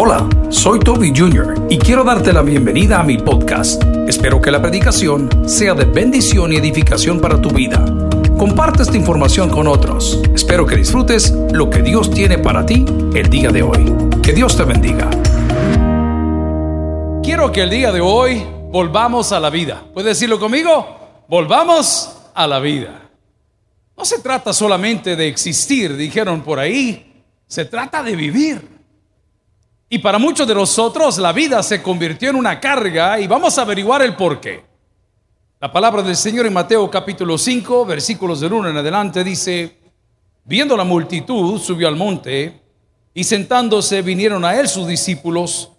Hola, soy Toby Jr. y quiero darte la bienvenida a mi podcast. Espero que la predicación sea de bendición y edificación para tu vida. Comparte esta información con otros. Espero que disfrutes lo que Dios tiene para ti el día de hoy. Que Dios te bendiga. Quiero que el día de hoy volvamos a la vida. ¿Puedes decirlo conmigo? Volvamos a la vida. No se trata solamente de existir, dijeron por ahí. Se trata de vivir. Y para muchos de nosotros la vida se convirtió en una carga y vamos a averiguar el por qué. La palabra del Señor en Mateo capítulo 5, versículos del 1 en adelante dice, viendo la multitud, subió al monte y sentándose vinieron a él sus discípulos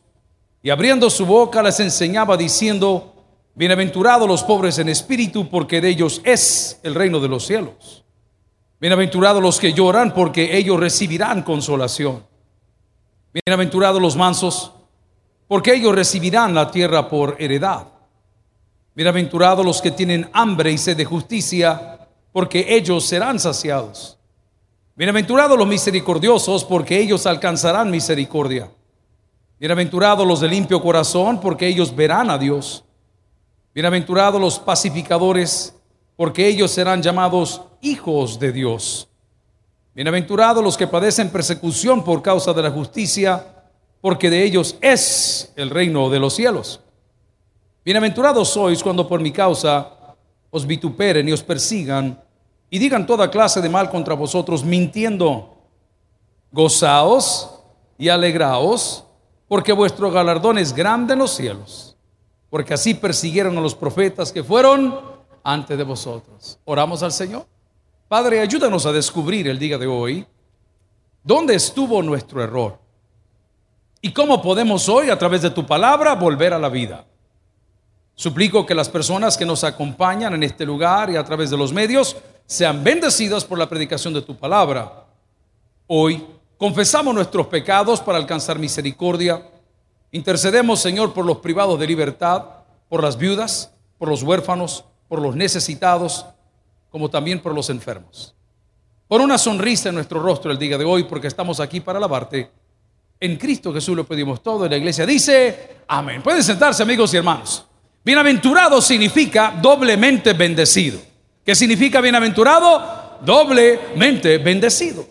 y abriendo su boca les enseñaba diciendo, bienaventurados los pobres en espíritu porque de ellos es el reino de los cielos. Bienaventurados los que lloran porque ellos recibirán consolación. Bienaventurados los mansos, porque ellos recibirán la tierra por heredad. Bienaventurados los que tienen hambre y sed de justicia, porque ellos serán saciados. Bienaventurados los misericordiosos, porque ellos alcanzarán misericordia. Bienaventurados los de limpio corazón, porque ellos verán a Dios. Bienaventurados los pacificadores, porque ellos serán llamados hijos de Dios. Bienaventurados los que padecen persecución por causa de la justicia, porque de ellos es el reino de los cielos. Bienaventurados sois cuando por mi causa os vituperen y os persigan y digan toda clase de mal contra vosotros, mintiendo. Gozaos y alegraos, porque vuestro galardón es grande en los cielos, porque así persiguieron a los profetas que fueron antes de vosotros. Oramos al Señor. Padre, ayúdanos a descubrir el día de hoy dónde estuvo nuestro error y cómo podemos hoy, a través de tu palabra, volver a la vida. Suplico que las personas que nos acompañan en este lugar y a través de los medios sean bendecidas por la predicación de tu palabra. Hoy confesamos nuestros pecados para alcanzar misericordia. Intercedemos, Señor, por los privados de libertad, por las viudas, por los huérfanos, por los necesitados como también por los enfermos. Por una sonrisa en nuestro rostro el día de hoy, porque estamos aquí para alabarte. En Cristo Jesús lo pedimos todo y la iglesia dice, amén. Pueden sentarse amigos y hermanos. Bienaventurado significa doblemente bendecido. ¿Qué significa bienaventurado? Doblemente bendecido.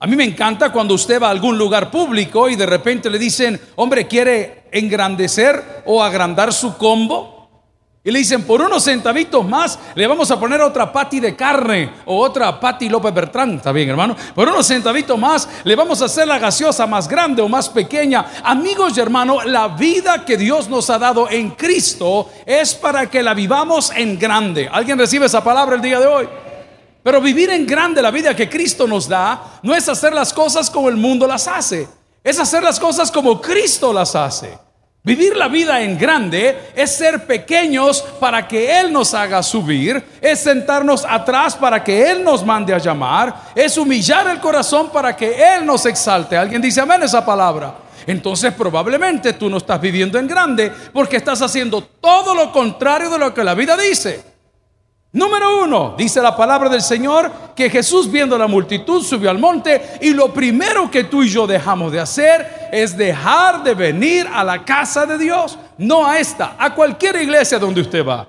A mí me encanta cuando usted va a algún lugar público y de repente le dicen, hombre, ¿quiere engrandecer o agrandar su combo? Y le dicen, por unos centavitos más le vamos a poner otra pati de carne o otra pati López Bertrán, está bien hermano. Por unos centavitos más le vamos a hacer la gaseosa más grande o más pequeña. Amigos y hermanos, la vida que Dios nos ha dado en Cristo es para que la vivamos en grande. ¿Alguien recibe esa palabra el día de hoy? Pero vivir en grande la vida que Cristo nos da no es hacer las cosas como el mundo las hace, es hacer las cosas como Cristo las hace. Vivir la vida en grande es ser pequeños para que Él nos haga subir, es sentarnos atrás para que Él nos mande a llamar, es humillar el corazón para que Él nos exalte. ¿Alguien dice amén esa palabra? Entonces probablemente tú no estás viviendo en grande porque estás haciendo todo lo contrario de lo que la vida dice. Número uno, dice la palabra del Señor, que Jesús viendo la multitud subió al monte y lo primero que tú y yo dejamos de hacer es dejar de venir a la casa de Dios, no a esta, a cualquier iglesia donde usted va,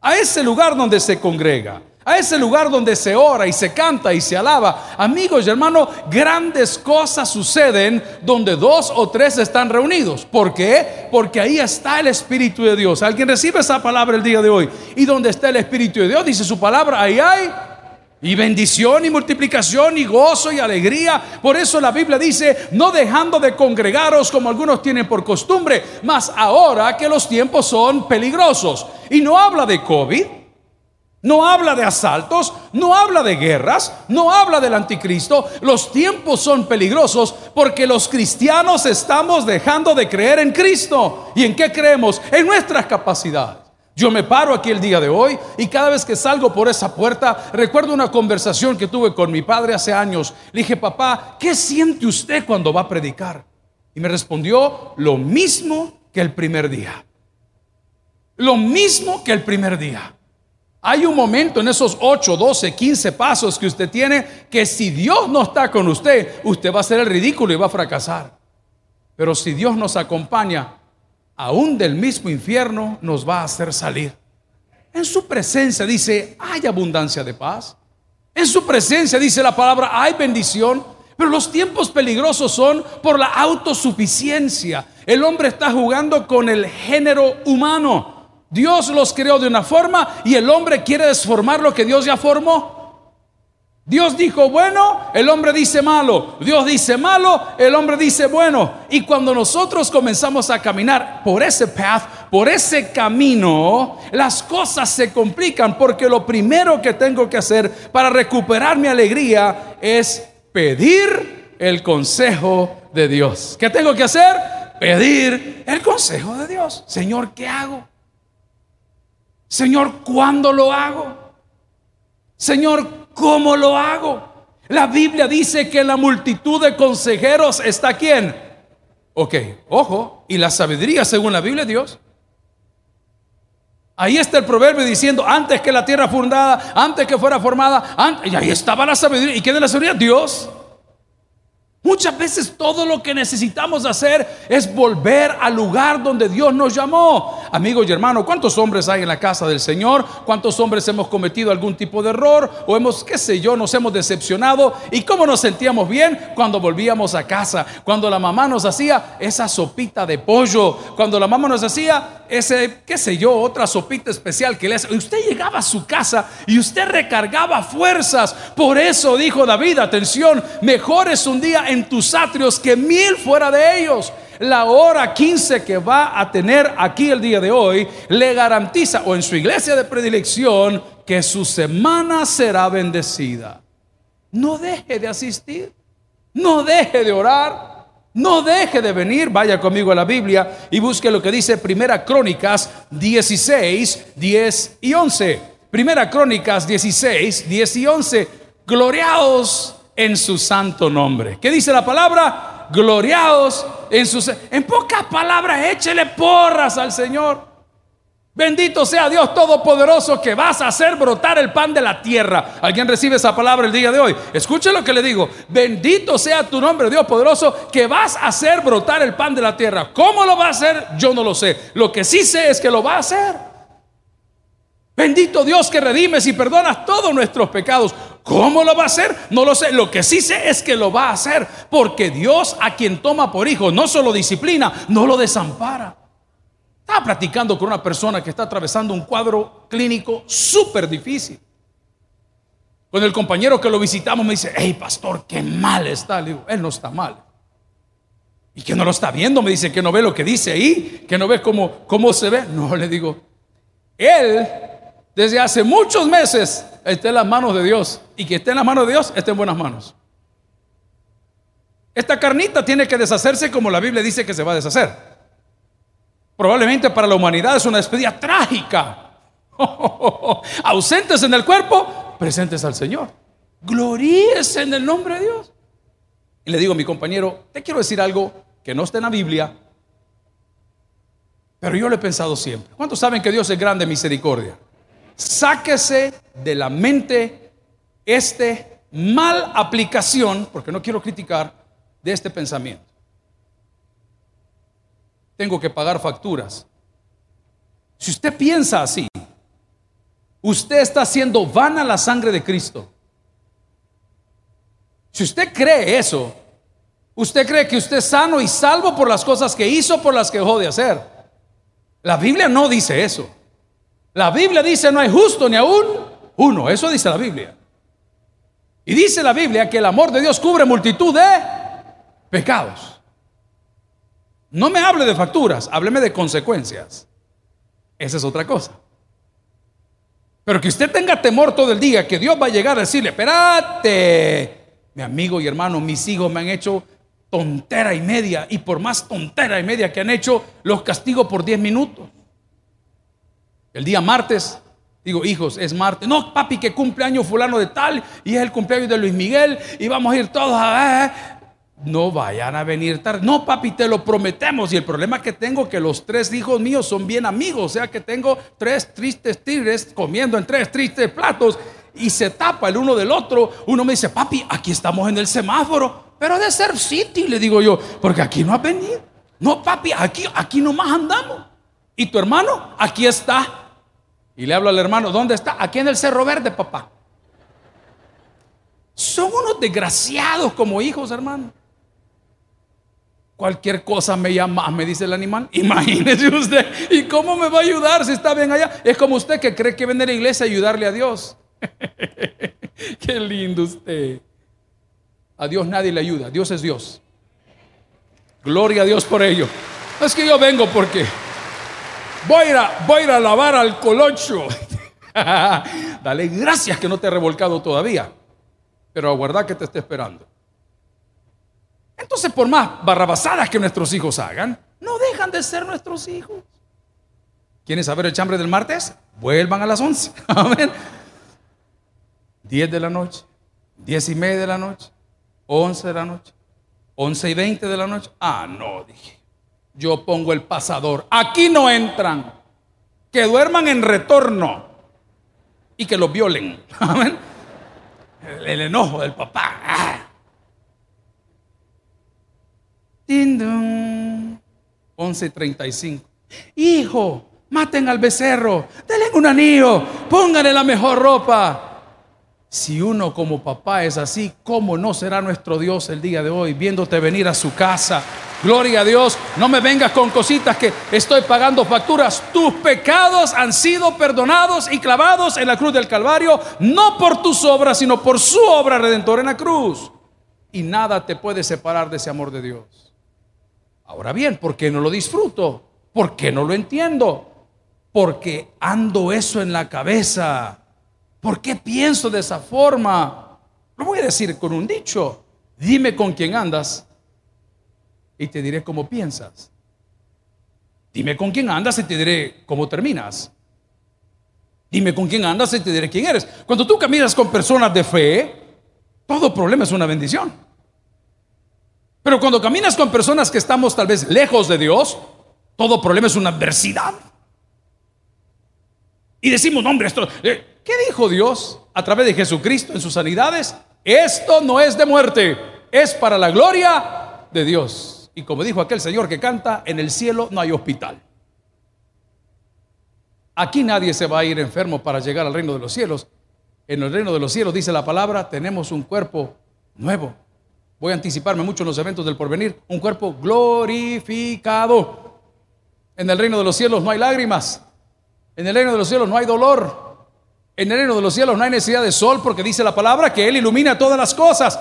a ese lugar donde se congrega a ese lugar donde se ora y se canta y se alaba. Amigos y hermanos, grandes cosas suceden donde dos o tres están reunidos. ¿Por qué? Porque ahí está el Espíritu de Dios. ¿Alguien recibe esa palabra el día de hoy? Y donde está el Espíritu de Dios, dice su palabra, ahí hay y bendición y multiplicación y gozo y alegría. Por eso la Biblia dice, no dejando de congregaros como algunos tienen por costumbre, mas ahora que los tiempos son peligrosos. Y no habla de COVID no habla de asaltos, no habla de guerras, no habla del anticristo. Los tiempos son peligrosos porque los cristianos estamos dejando de creer en Cristo. ¿Y en qué creemos? En nuestras capacidades. Yo me paro aquí el día de hoy y cada vez que salgo por esa puerta recuerdo una conversación que tuve con mi padre hace años. Le dije, papá, ¿qué siente usted cuando va a predicar? Y me respondió lo mismo que el primer día. Lo mismo que el primer día. Hay un momento en esos 8, 12, 15 pasos que usted tiene que si Dios no está con usted, usted va a hacer el ridículo y va a fracasar. Pero si Dios nos acompaña, aún del mismo infierno nos va a hacer salir. En su presencia dice, hay abundancia de paz. En su presencia dice la palabra, hay bendición. Pero los tiempos peligrosos son por la autosuficiencia. El hombre está jugando con el género humano. Dios los creó de una forma y el hombre quiere desformar lo que Dios ya formó. Dios dijo bueno, el hombre dice malo. Dios dice malo, el hombre dice bueno. Y cuando nosotros comenzamos a caminar por ese path, por ese camino, las cosas se complican porque lo primero que tengo que hacer para recuperar mi alegría es pedir el consejo de Dios. ¿Qué tengo que hacer? Pedir el consejo de Dios. Señor, ¿qué hago? Señor, ¿cuándo lo hago? Señor, ¿Cómo lo hago? La Biblia dice que la multitud de consejeros está quién. Ok, ojo, y la sabiduría según la Biblia Dios. Ahí está el proverbio diciendo, antes que la tierra fundada, antes que fuera formada, antes, y ahí estaba la sabiduría. ¿Y quién es la sabiduría? Dios. Muchas veces todo lo que necesitamos hacer es volver al lugar donde Dios nos llamó. Amigos y hermanos, ¿cuántos hombres hay en la casa del Señor? ¿Cuántos hombres hemos cometido algún tipo de error? O hemos, qué sé yo, nos hemos decepcionado. ¿Y cómo nos sentíamos bien cuando volvíamos a casa? Cuando la mamá nos hacía esa sopita de pollo. Cuando la mamá nos hacía ese, qué sé yo, otra sopita especial que le hace. Usted llegaba a su casa y usted recargaba fuerzas. Por eso dijo David, atención, mejor es un día tus atrios que mil fuera de ellos. La hora 15 que va a tener aquí el día de hoy le garantiza, o en su iglesia de predilección, que su semana será bendecida. No deje de asistir, no deje de orar. No deje de venir, vaya conmigo a la Biblia y busque lo que dice Primera Crónicas 16, 10 y 11. Primera Crónicas 16, 10 y 11. Gloriaos en su santo nombre. ¿Qué dice la palabra? Gloriaos en su En pocas palabras, échele porras al Señor. Bendito sea Dios Todopoderoso que vas a hacer brotar el pan de la tierra. ¿Alguien recibe esa palabra el día de hoy? Escuche lo que le digo. Bendito sea tu nombre, Dios poderoso, que vas a hacer brotar el pan de la tierra. ¿Cómo lo va a hacer? Yo no lo sé. Lo que sí sé es que lo va a hacer. Bendito Dios que redimes y perdonas todos nuestros pecados. ¿Cómo lo va a hacer? No lo sé. Lo que sí sé es que lo va a hacer. Porque Dios a quien toma por hijo no solo disciplina, no lo desampara. Estaba platicando con una persona que está atravesando un cuadro clínico súper difícil. Con el compañero que lo visitamos me dice, hey pastor, qué mal está. Le digo, él no está mal. ¿Y que no lo está viendo? Me dice que no ve lo que dice ahí, que no ve cómo, cómo se ve. No, le digo, él desde hace muchos meses está en las manos de Dios. Y que esté en las manos de Dios, esté en buenas manos. Esta carnita tiene que deshacerse como la Biblia dice que se va a deshacer. Probablemente para la humanidad es una despedida trágica. Ausentes en el cuerpo, presentes al Señor. Gloríese en el nombre de Dios. Y le digo a mi compañero, te quiero decir algo que no está en la Biblia, pero yo lo he pensado siempre. ¿Cuántos saben que Dios es grande misericordia? Sáquese de la mente este mal aplicación, porque no quiero criticar, de este pensamiento tengo que pagar facturas. Si usted piensa así, usted está haciendo vana la sangre de Cristo. Si usted cree eso, usted cree que usted es sano y salvo por las cosas que hizo, por las que dejó de hacer. La Biblia no dice eso. La Biblia dice no hay justo ni aún uno. Eso dice la Biblia. Y dice la Biblia que el amor de Dios cubre multitud de pecados. No me hable de facturas, hábleme de consecuencias. Esa es otra cosa. Pero que usted tenga temor todo el día, que Dios va a llegar a decirle, espérate, mi amigo y hermano, mis hijos me han hecho tontera y media, y por más tontera y media que han hecho, los castigo por 10 minutos. El día martes, digo, hijos, es martes. No, papi, que cumpleaños fulano de tal, y es el cumpleaños de Luis Miguel, y vamos a ir todos a no vayan a venir tarde. No, papi, te lo prometemos. Y el problema que tengo que los tres hijos míos son bien amigos. O sea que tengo tres tristes tigres comiendo en tres tristes platos y se tapa el uno del otro. Uno me dice, papi, aquí estamos en el semáforo. Pero de ser City, le digo yo, porque aquí no ha venido. No, papi, aquí, aquí nomás andamos. Y tu hermano, aquí está. Y le hablo al hermano, ¿dónde está? Aquí en el Cerro Verde, papá. Son unos desgraciados como hijos, hermano. Cualquier cosa me llama, me dice el animal. Imagínese usted. ¿Y cómo me va a ayudar si está bien allá? Es como usted que cree que viene a la iglesia a ayudarle a Dios. Qué lindo usted. A Dios nadie le ayuda. Dios es Dios. Gloria a Dios por ello. es que yo vengo porque voy a ir a, lavar al colocho. Dale gracias que no te he revolcado todavía. Pero aguarda que te esté esperando. Entonces, por más barrabasadas que nuestros hijos hagan, no dejan de ser nuestros hijos. ¿Quieren saber el chambre del martes? Vuelvan a las 11. Amén. 10 de la noche, 10 y media de la noche, 11 de la noche, 11 y 20 de la noche. Ah, no, dije. Yo pongo el pasador. Aquí no entran. Que duerman en retorno y que los violen. Amén. El, enojo del papá. Ah. 11:35. Hijo, maten al becerro, denle un anillo, pónganle la mejor ropa. Si uno como papá es así, ¿cómo no será nuestro Dios el día de hoy viéndote venir a su casa? Gloria a Dios, no me vengas con cositas que estoy pagando facturas. Tus pecados han sido perdonados y clavados en la cruz del Calvario, no por tus obras, sino por su obra redentora en la cruz. Y nada te puede separar de ese amor de Dios. Ahora bien, ¿por qué no lo disfruto? ¿Por qué no lo entiendo? Porque ando eso en la cabeza. ¿Por qué pienso de esa forma? Lo voy a decir con un dicho. Dime con quién andas y te diré cómo piensas. Dime con quién andas y te diré cómo terminas. Dime con quién andas y te diré quién eres. Cuando tú caminas con personas de fe, todo problema es una bendición. Pero cuando caminas con personas que estamos tal vez lejos de Dios, todo problema es una adversidad. Y decimos, no, hombre, esto, eh, ¿qué dijo Dios a través de Jesucristo en sus sanidades? Esto no es de muerte, es para la gloria de Dios. Y como dijo aquel señor que canta, en el cielo no hay hospital. Aquí nadie se va a ir enfermo para llegar al reino de los cielos. En el reino de los cielos, dice la palabra, tenemos un cuerpo nuevo voy a anticiparme mucho en los eventos del porvenir, un cuerpo glorificado. En el reino de los cielos no hay lágrimas, en el reino de los cielos no hay dolor, en el reino de los cielos no hay necesidad de sol porque dice la palabra que Él ilumina todas las cosas.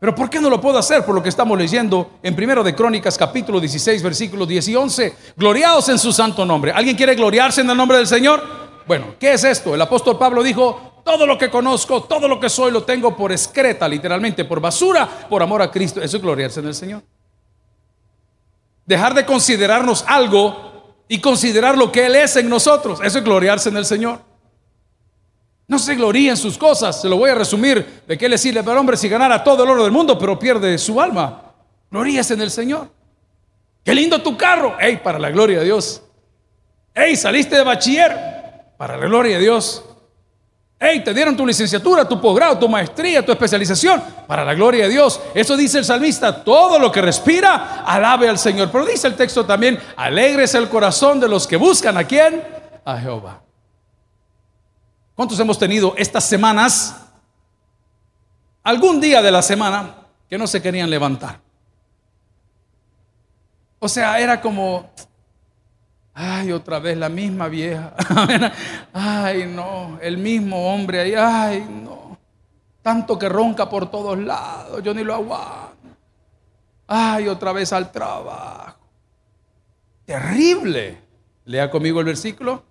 Pero ¿por qué no lo puedo hacer? Por lo que estamos leyendo en primero de Crónicas capítulo 16 versículos 10 y 11. Gloriados en su santo nombre. ¿Alguien quiere gloriarse en el nombre del Señor? Bueno, ¿qué es esto? El apóstol Pablo dijo, todo lo que conozco, todo lo que soy, lo tengo por excreta, literalmente, por basura, por amor a Cristo. Eso es gloriarse en el Señor. Dejar de considerarnos algo y considerar lo que Él es en nosotros. Eso es gloriarse en el Señor. No se gloría en sus cosas. Se lo voy a resumir de qué le sirve al hombre si ganara todo el oro del mundo, pero pierde su alma. Glorías en el Señor. Qué lindo tu carro. Ey, para la gloria de Dios. Ey, saliste de bachiller. Para la gloria de Dios. Hey, te dieron tu licenciatura, tu posgrado, tu maestría, tu especialización. Para la gloria de Dios. Eso dice el salmista. Todo lo que respira, alabe al Señor. Pero dice el texto también, alegres el corazón de los que buscan a quién? A Jehová. ¿Cuántos hemos tenido estas semanas? Algún día de la semana que no se querían levantar. O sea, era como, Ay, otra vez la misma vieja. Ay, no, el mismo hombre ahí. Ay, no. Tanto que ronca por todos lados. Yo ni lo aguanto. Ay, otra vez al trabajo. Terrible. Lea conmigo el versículo.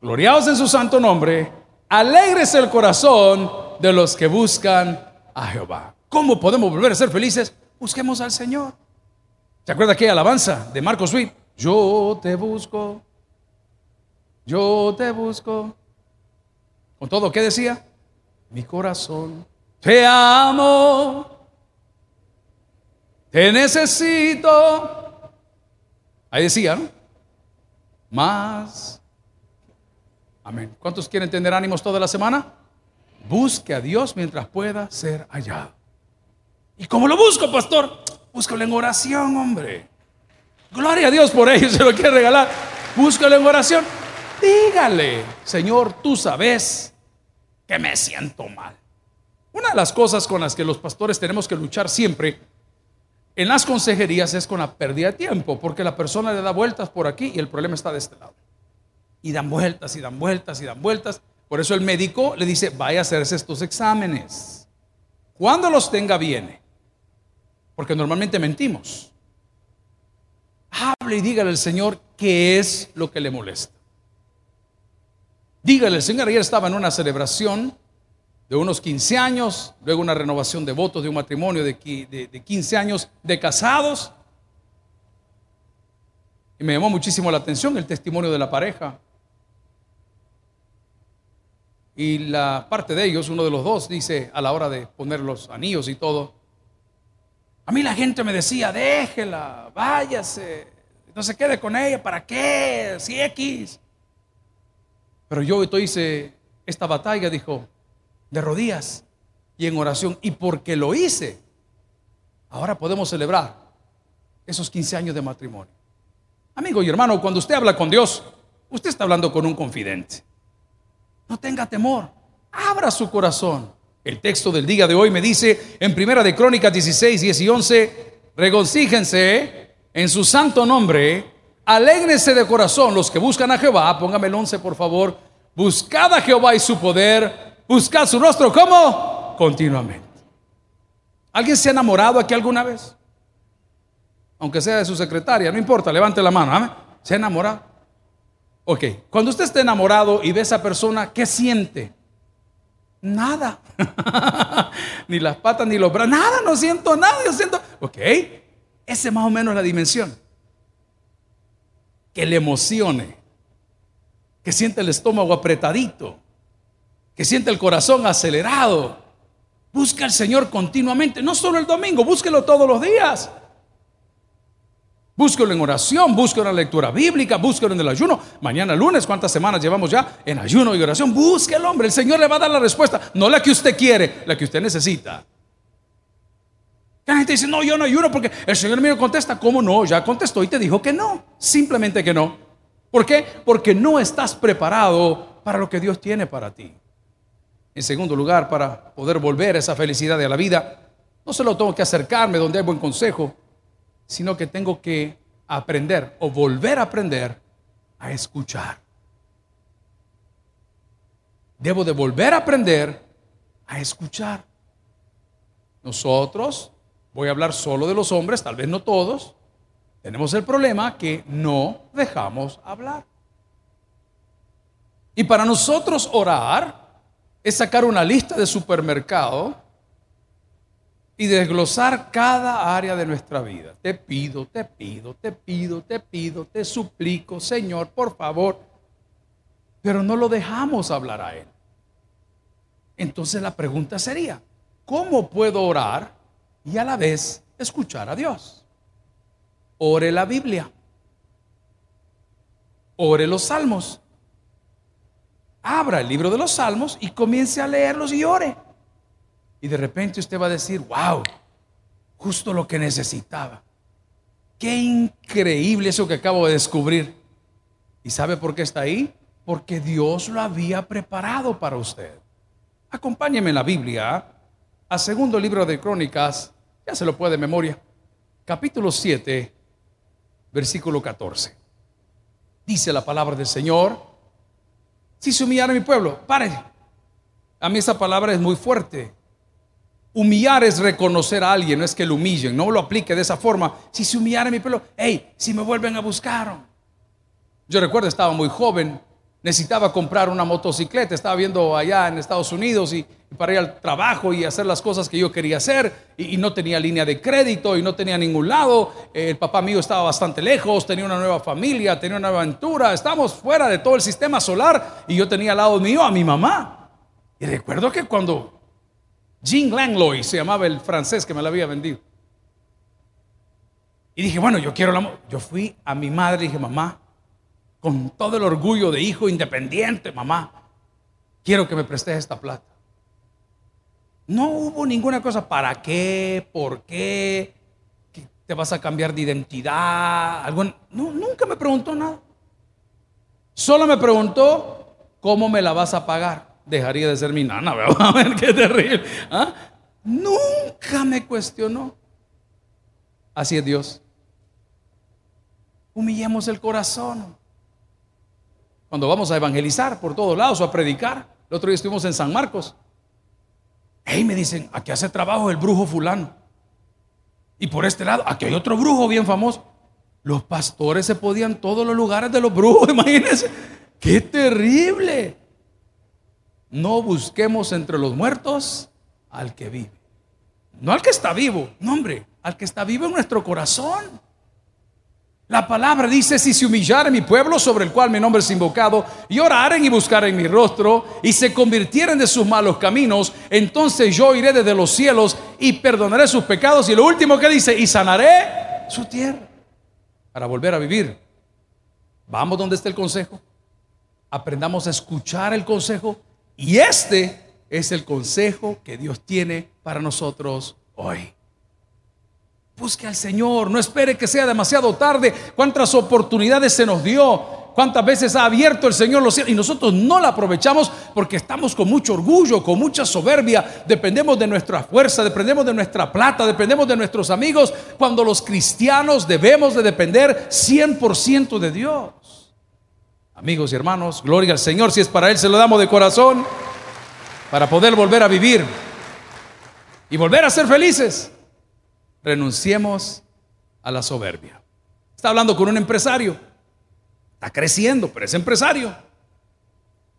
Gloriados en su santo nombre. Alegres el corazón de los que buscan a Jehová. ¿Cómo podemos volver a ser felices? Busquemos al Señor. ¿Se acuerda aquella alabanza de Marcos Witt? Yo te busco, yo te busco. Con todo, ¿qué decía? Mi corazón, te amo, te necesito. Ahí decía, ¿no? Más. Amén. ¿Cuántos quieren tener ánimos toda la semana? Busque a Dios mientras pueda ser hallado. ¿Y cómo lo busco, pastor? Búscalo en oración, hombre. Gloria a Dios por ello, se lo quiere regalar. Búscalo en oración. Dígale, Señor, tú sabes que me siento mal. Una de las cosas con las que los pastores tenemos que luchar siempre en las consejerías es con la pérdida de tiempo, porque la persona le da vueltas por aquí y el problema está de este lado. Y dan vueltas y dan vueltas y dan vueltas. Por eso el médico le dice, vaya a hacerse estos exámenes. Cuando los tenga, viene. Porque normalmente mentimos. Hable y dígale al Señor qué es lo que le molesta. Dígale, el Señor ayer estaba en una celebración de unos 15 años, luego una renovación de votos de un matrimonio de, 15 años de casados. Y me llamó muchísimo la atención el testimonio de la pareja. Y la parte de ellos, uno de los dos, dice a la hora de poner los anillos y todo, a mí la gente me decía, déjela, váyase, no se quede con ella, ¿para qué? Si X. Pero yo hice esta batalla, dijo, de rodillas y en oración. Y porque lo hice, ahora podemos celebrar esos 15 años de matrimonio. Amigo y hermano, cuando usted habla con Dios, usted está hablando con un confidente. No tenga temor, abra su corazón. El texto del día de hoy me dice en Primera de Crónicas 16, 10 y 11, regocíjense en su santo nombre, alégrense de corazón los que buscan a Jehová, póngame el 11 por favor, buscad a Jehová y su poder, Buscar su rostro como continuamente. ¿Alguien se ha enamorado aquí alguna vez? Aunque sea de su secretaria, no importa, levante la mano. ¿Se ha enamorado? Ok, cuando usted está enamorado y ve a esa persona, ¿qué siente? Nada. ni las patas ni los brazos. Nada, no siento nada. Yo siento. Ok, esa es más o menos la dimensión. Que le emocione. Que siente el estómago apretadito que siente el corazón acelerado. Busca al Señor continuamente, no solo el domingo, búsquelo todos los días. Búsquelo en oración, búsquelo en la lectura bíblica, búsquelo en el ayuno. Mañana lunes, ¿cuántas semanas llevamos ya en ayuno y oración? Búsquelo, hombre, el Señor le va a dar la respuesta, no la que usted quiere, la que usted necesita. La gente dice, no, yo no ayuno porque el Señor mío contesta, ¿cómo no? Ya contestó y te dijo que no, simplemente que no. ¿Por qué? Porque no estás preparado para lo que Dios tiene para ti. En segundo lugar, para poder volver esa felicidad a la vida, no solo tengo que acercarme donde hay buen consejo, sino que tengo que aprender o volver a aprender a escuchar. Debo de volver a aprender a escuchar. Nosotros, voy a hablar solo de los hombres, tal vez no todos, tenemos el problema que no dejamos hablar. Y para nosotros orar, es sacar una lista de supermercado y desglosar cada área de nuestra vida. Te pido, te pido, te pido, te pido, te suplico, Señor, por favor. Pero no lo dejamos hablar a Él. Entonces la pregunta sería, ¿cómo puedo orar y a la vez escuchar a Dios? Ore la Biblia. Ore los salmos abra el libro de los Salmos y comience a leerlos y ore. Y de repente usted va a decir, wow, justo lo que necesitaba. Qué increíble eso que acabo de descubrir. ¿Y sabe por qué está ahí? Porque Dios lo había preparado para usted. Acompáñeme en la Biblia a segundo libro de Crónicas, ya se lo puede de memoria, capítulo 7, versículo 14. Dice la palabra del Señor, si se humillara mi pueblo, pare. A mí esa palabra es muy fuerte. Humillar es reconocer a alguien, no es que lo humillen, no lo aplique de esa forma. Si se humillara mi pueblo, hey, si me vuelven a buscar. Yo recuerdo, estaba muy joven, necesitaba comprar una motocicleta, estaba viendo allá en Estados Unidos y, para ir al trabajo y hacer las cosas que yo quería hacer y, no tenía línea de crédito y no tenía ningún lado. el papá mío estaba bastante lejos, tenía una nueva familia, tenía una aventura, estábamos fuera de todo el sistema solar y yo tenía al lado mío a mi mamá. Y recuerdo que cuando Jean Langlois se llamaba el francés que me la había vendido. Y dije, bueno, yo quiero la... Yo fui a mi madre y dije, mamá, con todo el orgullo de hijo independiente, mamá, quiero que me prestes esta plata. No hubo ninguna cosa, ¿para qué? ¿Por qué? ¿Te vas a cambiar de identidad? ¿Algo? No, nunca me preguntó nada. Solo me preguntó, ¿cómo me la vas a pagar? Dejaría de ser mi nana, a ver qué terrible. ¿Ah? Nunca me cuestionó. Así es Dios. Humillemos el corazón. Cuando vamos a evangelizar por todos lados o a predicar. El otro día estuvimos en San Marcos. Hey, me dicen, aquí hace trabajo el brujo fulano. Y por este lado, aquí hay otro brujo bien famoso. Los pastores se podían todos los lugares de los brujos, imagínense. ¡Qué terrible! No busquemos entre los muertos al que vive. No al que está vivo, no hombre, al que está vivo en nuestro corazón. La palabra dice, si se humillare mi pueblo sobre el cual mi nombre es invocado, y oraren y buscaren mi rostro, y se convirtieren de sus malos caminos, entonces yo iré desde los cielos y perdonaré sus pecados. Y lo último que dice, y sanaré su tierra para volver a vivir. Vamos donde está el consejo. Aprendamos a escuchar el consejo. Y este es el consejo que Dios tiene para nosotros hoy. Busque al Señor, no espere que sea demasiado tarde. ¿Cuántas oportunidades se nos dio? ¿Cuántas veces ha abierto el Señor los cielos y nosotros no la aprovechamos porque estamos con mucho orgullo, con mucha soberbia? Dependemos de nuestra fuerza, dependemos de nuestra plata, dependemos de nuestros amigos, cuando los cristianos debemos de depender 100% de Dios. Amigos y hermanos, gloria al Señor, si es para Él se lo damos de corazón, para poder volver a vivir y volver a ser felices renunciemos a la soberbia. Está hablando con un empresario. Está creciendo, pero es empresario.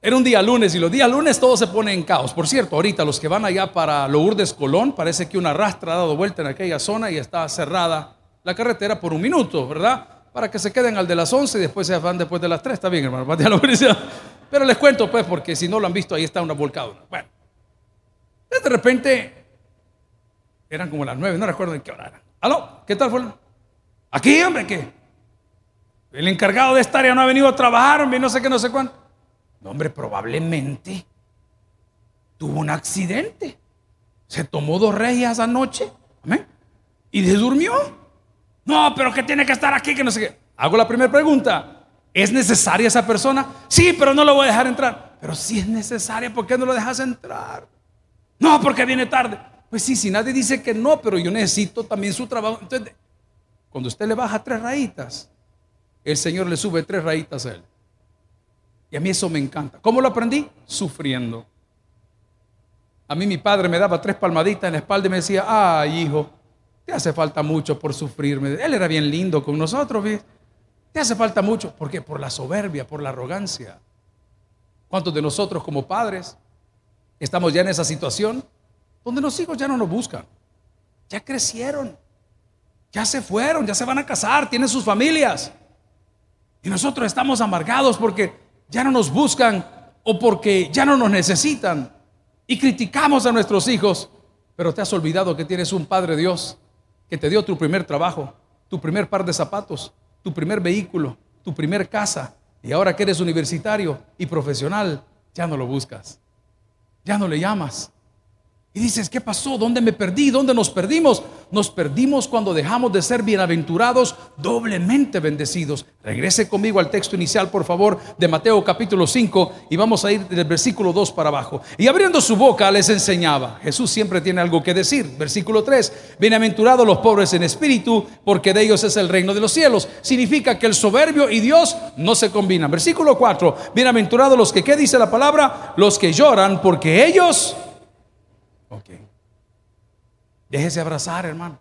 Era un día lunes y los días lunes todo se pone en caos. Por cierto, ahorita los que van allá para Lourdes Colón, parece que una rastra ha dado vuelta en aquella zona y está cerrada la carretera por un minuto, ¿verdad? Para que se queden al de las 11 y después se van después de las 3. Está bien, hermano. Pero les cuento, pues, porque si no lo han visto, ahí está una volcada. Bueno, de repente eran como las nueve, no recuerdo en qué hora era. ¿Aló? ¿Qué tal fue? Aquí, hombre, ¿qué? El encargado de esta área no ha venido a trabajar, hombre, no sé qué, no sé cuánto. No, hombre, probablemente tuvo un accidente. Se tomó dos reyes anoche. Amén. Y se durmió. No, pero que tiene que estar aquí, que no sé qué. Hago la primera pregunta. ¿Es necesaria esa persona? Sí, pero no lo voy a dejar entrar. Pero si es necesaria, ¿por qué no lo dejas entrar? No, porque viene tarde. Pues sí, si nadie dice que no, pero yo necesito también su trabajo. Entonces, cuando usted le baja tres rayitas, el Señor le sube tres rayitas a él. Y a mí eso me encanta. ¿Cómo lo aprendí? Sufriendo. A mí mi padre me daba tres palmaditas en la espalda y me decía, ay hijo, te hace falta mucho por sufrirme. Él era bien lindo con nosotros. Te hace falta mucho. ¿Por qué? Por la soberbia, por la arrogancia. ¿Cuántos de nosotros como padres estamos ya en esa situación? donde los hijos ya no nos buscan. Ya crecieron, ya se fueron, ya se van a casar, tienen sus familias. Y nosotros estamos amargados porque ya no nos buscan o porque ya no nos necesitan. Y criticamos a nuestros hijos, pero te has olvidado que tienes un Padre Dios que te dio tu primer trabajo, tu primer par de zapatos, tu primer vehículo, tu primer casa. Y ahora que eres universitario y profesional, ya no lo buscas, ya no le llamas. Y dices, ¿qué pasó? ¿Dónde me perdí? ¿Dónde nos perdimos? Nos perdimos cuando dejamos de ser bienaventurados, doblemente bendecidos. Regrese conmigo al texto inicial, por favor, de Mateo capítulo 5 y vamos a ir del versículo 2 para abajo. Y abriendo su boca les enseñaba. Jesús siempre tiene algo que decir. Versículo 3, bienaventurados los pobres en espíritu, porque de ellos es el reino de los cielos. Significa que el soberbio y Dios no se combinan. Versículo 4, bienaventurados los que, ¿qué dice la palabra? Los que lloran, porque ellos Ok. Déjese abrazar, hermano.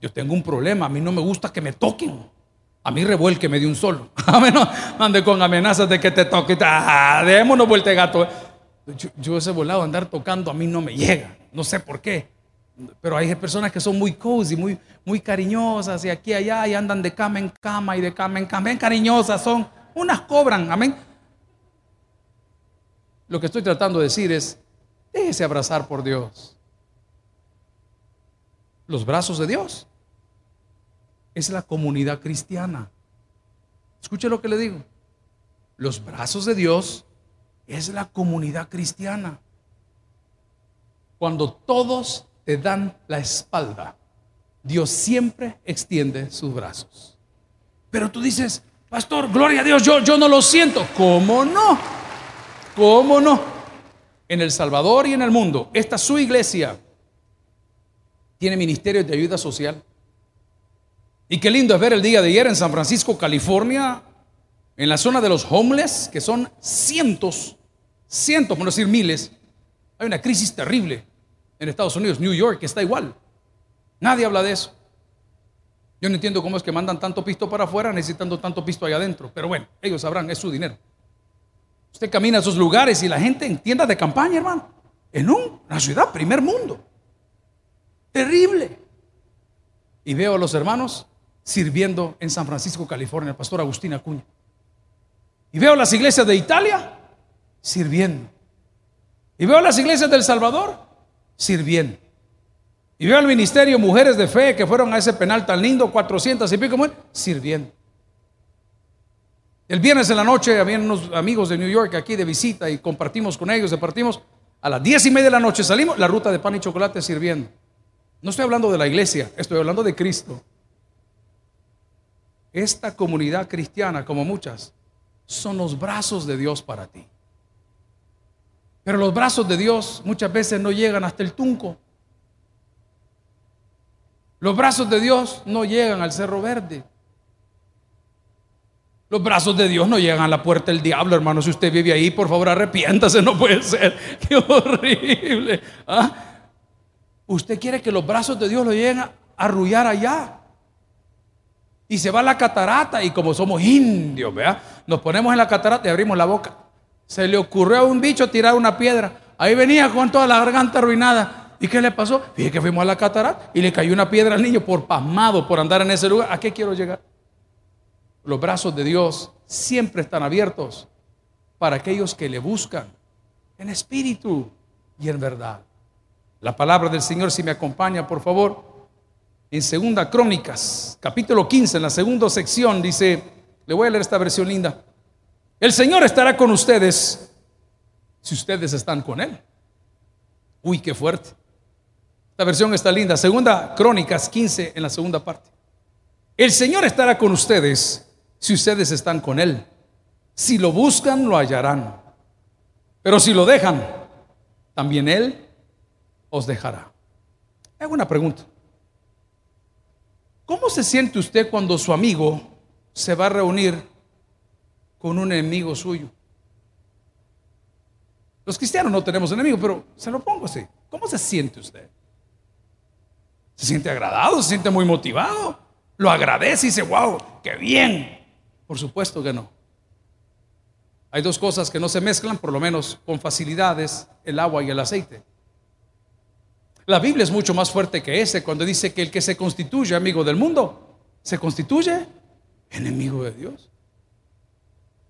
Yo tengo un problema. A mí no me gusta que me toquen. A mí revuélqueme de un solo. A mí no ande con amenazas de que te toque. Ah, démonos vuelta gato. Yo, ese volado andar tocando a mí no me llega. No sé por qué. Pero hay personas que son muy cozy, muy, muy cariñosas y aquí y allá y andan de cama en cama y de cama en cama. Bien cariñosas son. Unas cobran. Amén. Lo que estoy tratando de decir es, Déjese abrazar por Dios. Los brazos de Dios es la comunidad cristiana. Escuche lo que le digo. Los brazos de Dios es la comunidad cristiana. Cuando todos te dan la espalda, Dios siempre extiende sus brazos. Pero tú dices, pastor, gloria a Dios, yo, yo no lo siento. ¿Cómo no? ¿Cómo no? En El Salvador y en el mundo, esta su iglesia tiene ministerios de ayuda social. Y qué lindo es ver el día de ayer en San Francisco, California, en la zona de los homeless, que son cientos, cientos, por no decir miles. Hay una crisis terrible en Estados Unidos, New York, está igual. Nadie habla de eso. Yo no entiendo cómo es que mandan tanto pisto para afuera necesitando tanto pisto allá adentro. Pero bueno, ellos sabrán, es su dinero. Usted camina a esos lugares y la gente en tiendas de campaña, hermano. En una ciudad, primer mundo. Terrible. Y veo a los hermanos sirviendo en San Francisco, California, el pastor Agustín Acuña. Y veo las iglesias de Italia sirviendo. Y veo las iglesias del Salvador sirviendo. Y veo al ministerio Mujeres de Fe que fueron a ese penal tan lindo, 400 y pico, sirviendo. El viernes en la noche habían unos amigos de New York aquí de visita y compartimos con ellos, departimos. A las diez y media de la noche salimos la ruta de pan y chocolate sirviendo. No estoy hablando de la iglesia, estoy hablando de Cristo. Esta comunidad cristiana, como muchas, son los brazos de Dios para ti. Pero los brazos de Dios muchas veces no llegan hasta el tunco. Los brazos de Dios no llegan al Cerro Verde. Los brazos de Dios no llegan a la puerta del diablo, hermano. Si usted vive ahí, por favor, arrepiéntase, no puede ser. Qué horrible. ¿Ah? Usted quiere que los brazos de Dios lo lleguen a arrullar allá. Y se va a la catarata y como somos indios, ¿vea? Nos ponemos en la catarata y abrimos la boca. Se le ocurrió a un bicho tirar una piedra. Ahí venía con toda la garganta arruinada. ¿Y qué le pasó? Fíjate que fuimos a la catarata y le cayó una piedra al niño por pasmado, por andar en ese lugar. ¿A qué quiero llegar? Los brazos de Dios siempre están abiertos para aquellos que le buscan en espíritu y en verdad. La palabra del Señor, si me acompaña, por favor, en Segunda Crónicas, capítulo 15, en la segunda sección, dice, le voy a leer esta versión linda. El Señor estará con ustedes si ustedes están con Él. Uy, qué fuerte. Esta versión está linda. Segunda Crónicas 15 en la segunda parte. El Señor estará con ustedes si ustedes están con Él. Si lo buscan, lo hallarán. Pero si lo dejan, también Él os dejará. Hago una pregunta. ¿Cómo se siente usted cuando su amigo se va a reunir con un enemigo suyo? Los cristianos no tenemos enemigos, pero se lo pongo así. ¿Cómo se siente usted? ¿Se siente agradado? ¿Se siente muy motivado? ¿Lo agradece y dice, wow, qué bien? Por supuesto que no. Hay dos cosas que no se mezclan, por lo menos con facilidades, el agua y el aceite. La Biblia es mucho más fuerte que ese cuando dice que el que se constituye amigo del mundo, se constituye enemigo de Dios.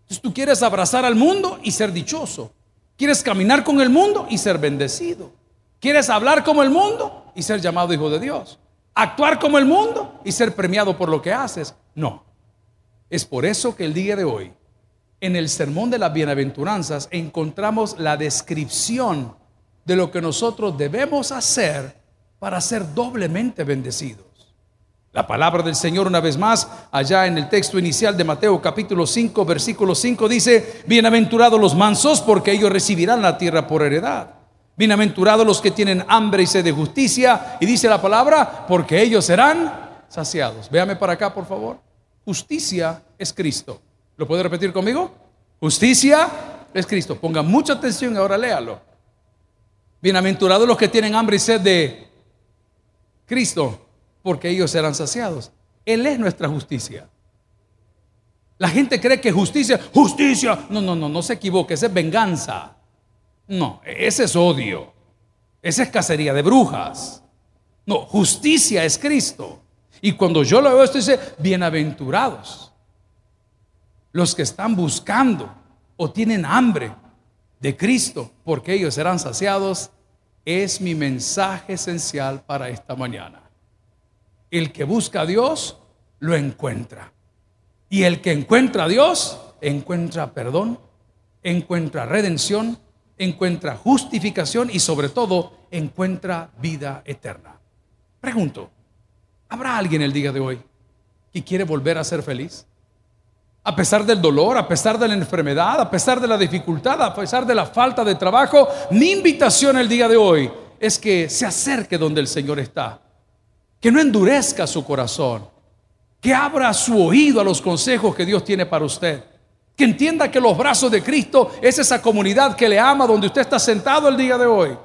Entonces tú quieres abrazar al mundo y ser dichoso. Quieres caminar con el mundo y ser bendecido. Quieres hablar como el mundo y ser llamado hijo de Dios. Actuar como el mundo y ser premiado por lo que haces. No. Es por eso que el día de hoy, en el sermón de las bienaventuranzas, encontramos la descripción de lo que nosotros debemos hacer para ser doblemente bendecidos. La palabra del Señor una vez más, allá en el texto inicial de Mateo capítulo 5, versículo 5 dice, bienaventurados los mansos porque ellos recibirán la tierra por heredad. Bienaventurados los que tienen hambre y sed de justicia. Y dice la palabra, porque ellos serán saciados. Véame para acá, por favor. Justicia es Cristo. ¿Lo puede repetir conmigo? Justicia es Cristo. Ponga mucha atención, ahora léalo. Bienaventurados los que tienen hambre y sed de Cristo, porque ellos serán saciados. Él es nuestra justicia. La gente cree que justicia, justicia. No, no, no, no se equivoque, esa es venganza. No, ese es odio. Esa es cacería de brujas. No, justicia es Cristo. Y cuando yo lo veo, esto dice, bienaventurados. Los que están buscando o tienen hambre de Cristo, porque ellos serán saciados, es mi mensaje esencial para esta mañana. El que busca a Dios, lo encuentra. Y el que encuentra a Dios, encuentra perdón, encuentra redención, encuentra justificación y sobre todo encuentra vida eterna. Pregunto, ¿Habrá alguien el día de hoy que quiere volver a ser feliz? A pesar del dolor, a pesar de la enfermedad, a pesar de la dificultad, a pesar de la falta de trabajo, mi invitación el día de hoy es que se acerque donde el Señor está, que no endurezca su corazón, que abra su oído a los consejos que Dios tiene para usted, que entienda que los brazos de Cristo es esa comunidad que le ama donde usted está sentado el día de hoy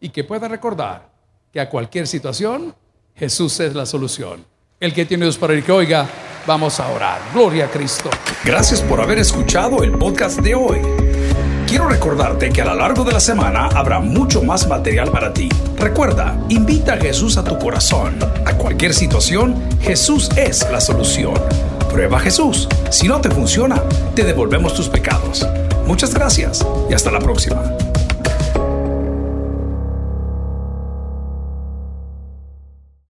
y que pueda recordar que a cualquier situación Jesús es la solución. El que tiene Dios para el que oiga, vamos a orar. Gloria a Cristo. Gracias por haber escuchado el podcast de hoy. Quiero recordarte que a lo largo de la semana habrá mucho más material para ti. Recuerda, invita a Jesús a tu corazón. A cualquier situación, Jesús es la solución. Prueba Jesús. Si no te funciona, te devolvemos tus pecados. Muchas gracias y hasta la próxima.